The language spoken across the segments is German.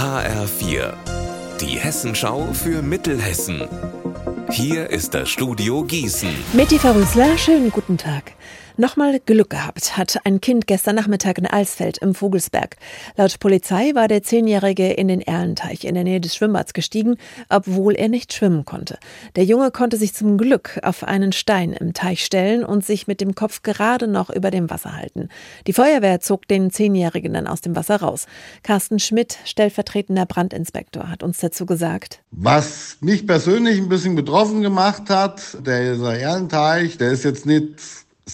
HR4, die Hessenschau für Mittelhessen. Hier ist das Studio Gießen. Mitty Verrüßler, schönen guten Tag. Nochmal Glück gehabt hat ein Kind gestern Nachmittag in Alsfeld im Vogelsberg. Laut Polizei war der Zehnjährige in den Erlenteich in der Nähe des Schwimmbads gestiegen, obwohl er nicht schwimmen konnte. Der Junge konnte sich zum Glück auf einen Stein im Teich stellen und sich mit dem Kopf gerade noch über dem Wasser halten. Die Feuerwehr zog den Zehnjährigen dann aus dem Wasser raus. Carsten Schmidt, stellvertretender Brandinspektor, hat uns dazu gesagt. Was mich persönlich ein bisschen betroffen gemacht hat, der Erlenteich, der ist jetzt nicht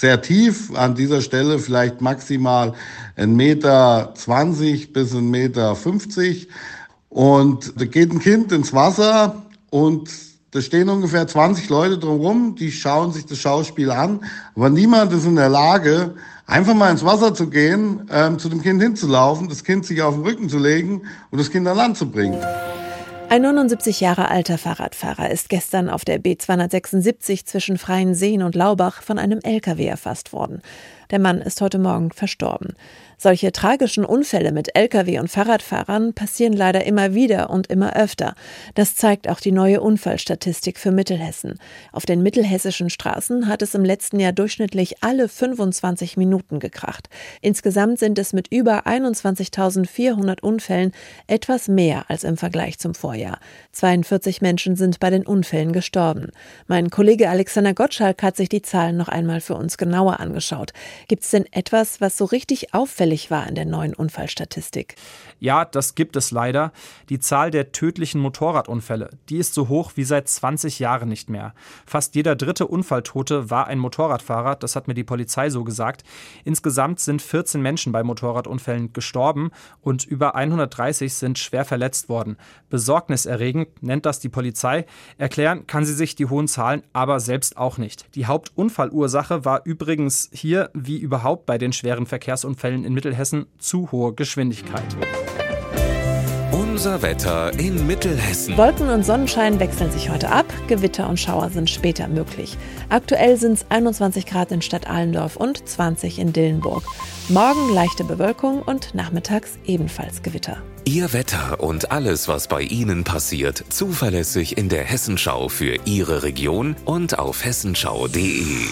sehr tief, an dieser Stelle vielleicht maximal ein Meter zwanzig bis ein Meter fünfzig. Und da geht ein Kind ins Wasser und da stehen ungefähr 20 Leute drumherum, die schauen sich das Schauspiel an, aber niemand ist in der Lage, einfach mal ins Wasser zu gehen, ähm, zu dem Kind hinzulaufen, das Kind sich auf den Rücken zu legen und das Kind an Land zu bringen. Ein 79 Jahre alter Fahrradfahrer ist gestern auf der B276 zwischen Freien Seen und Laubach von einem LKW erfasst worden. Der Mann ist heute Morgen verstorben. Solche tragischen Unfälle mit Lkw und Fahrradfahrern passieren leider immer wieder und immer öfter. Das zeigt auch die neue Unfallstatistik für Mittelhessen. Auf den mittelhessischen Straßen hat es im letzten Jahr durchschnittlich alle 25 Minuten gekracht. Insgesamt sind es mit über 21.400 Unfällen etwas mehr als im Vergleich zum Vorjahr. 42 Menschen sind bei den Unfällen gestorben. Mein Kollege Alexander Gottschalk hat sich die Zahlen noch einmal für uns genauer angeschaut. Gibt es denn etwas, was so richtig auffällig war in der neuen Unfallstatistik? Ja, das gibt es leider. Die Zahl der tödlichen Motorradunfälle, die ist so hoch wie seit 20 Jahren nicht mehr. Fast jeder dritte Unfalltote war ein Motorradfahrer, das hat mir die Polizei so gesagt. Insgesamt sind 14 Menschen bei Motorradunfällen gestorben und über 130 sind schwer verletzt worden. Besorgniserregend nennt das die Polizei. Erklären kann sie sich die hohen Zahlen aber selbst auch nicht. Die Hauptunfallursache war übrigens hier, wie überhaupt bei den schweren Verkehrsunfällen in Mittelhessen, zu hohe Geschwindigkeit. Unser Wetter in Mittelhessen. Wolken und Sonnenschein wechseln sich heute ab. Gewitter und Schauer sind später möglich. Aktuell sind es 21 Grad in Stadt Allendorf und 20 in Dillenburg. Morgen leichte Bewölkung und nachmittags ebenfalls Gewitter. Ihr Wetter und alles, was bei Ihnen passiert, zuverlässig in der Hessenschau für Ihre Region und auf hessenschau.de.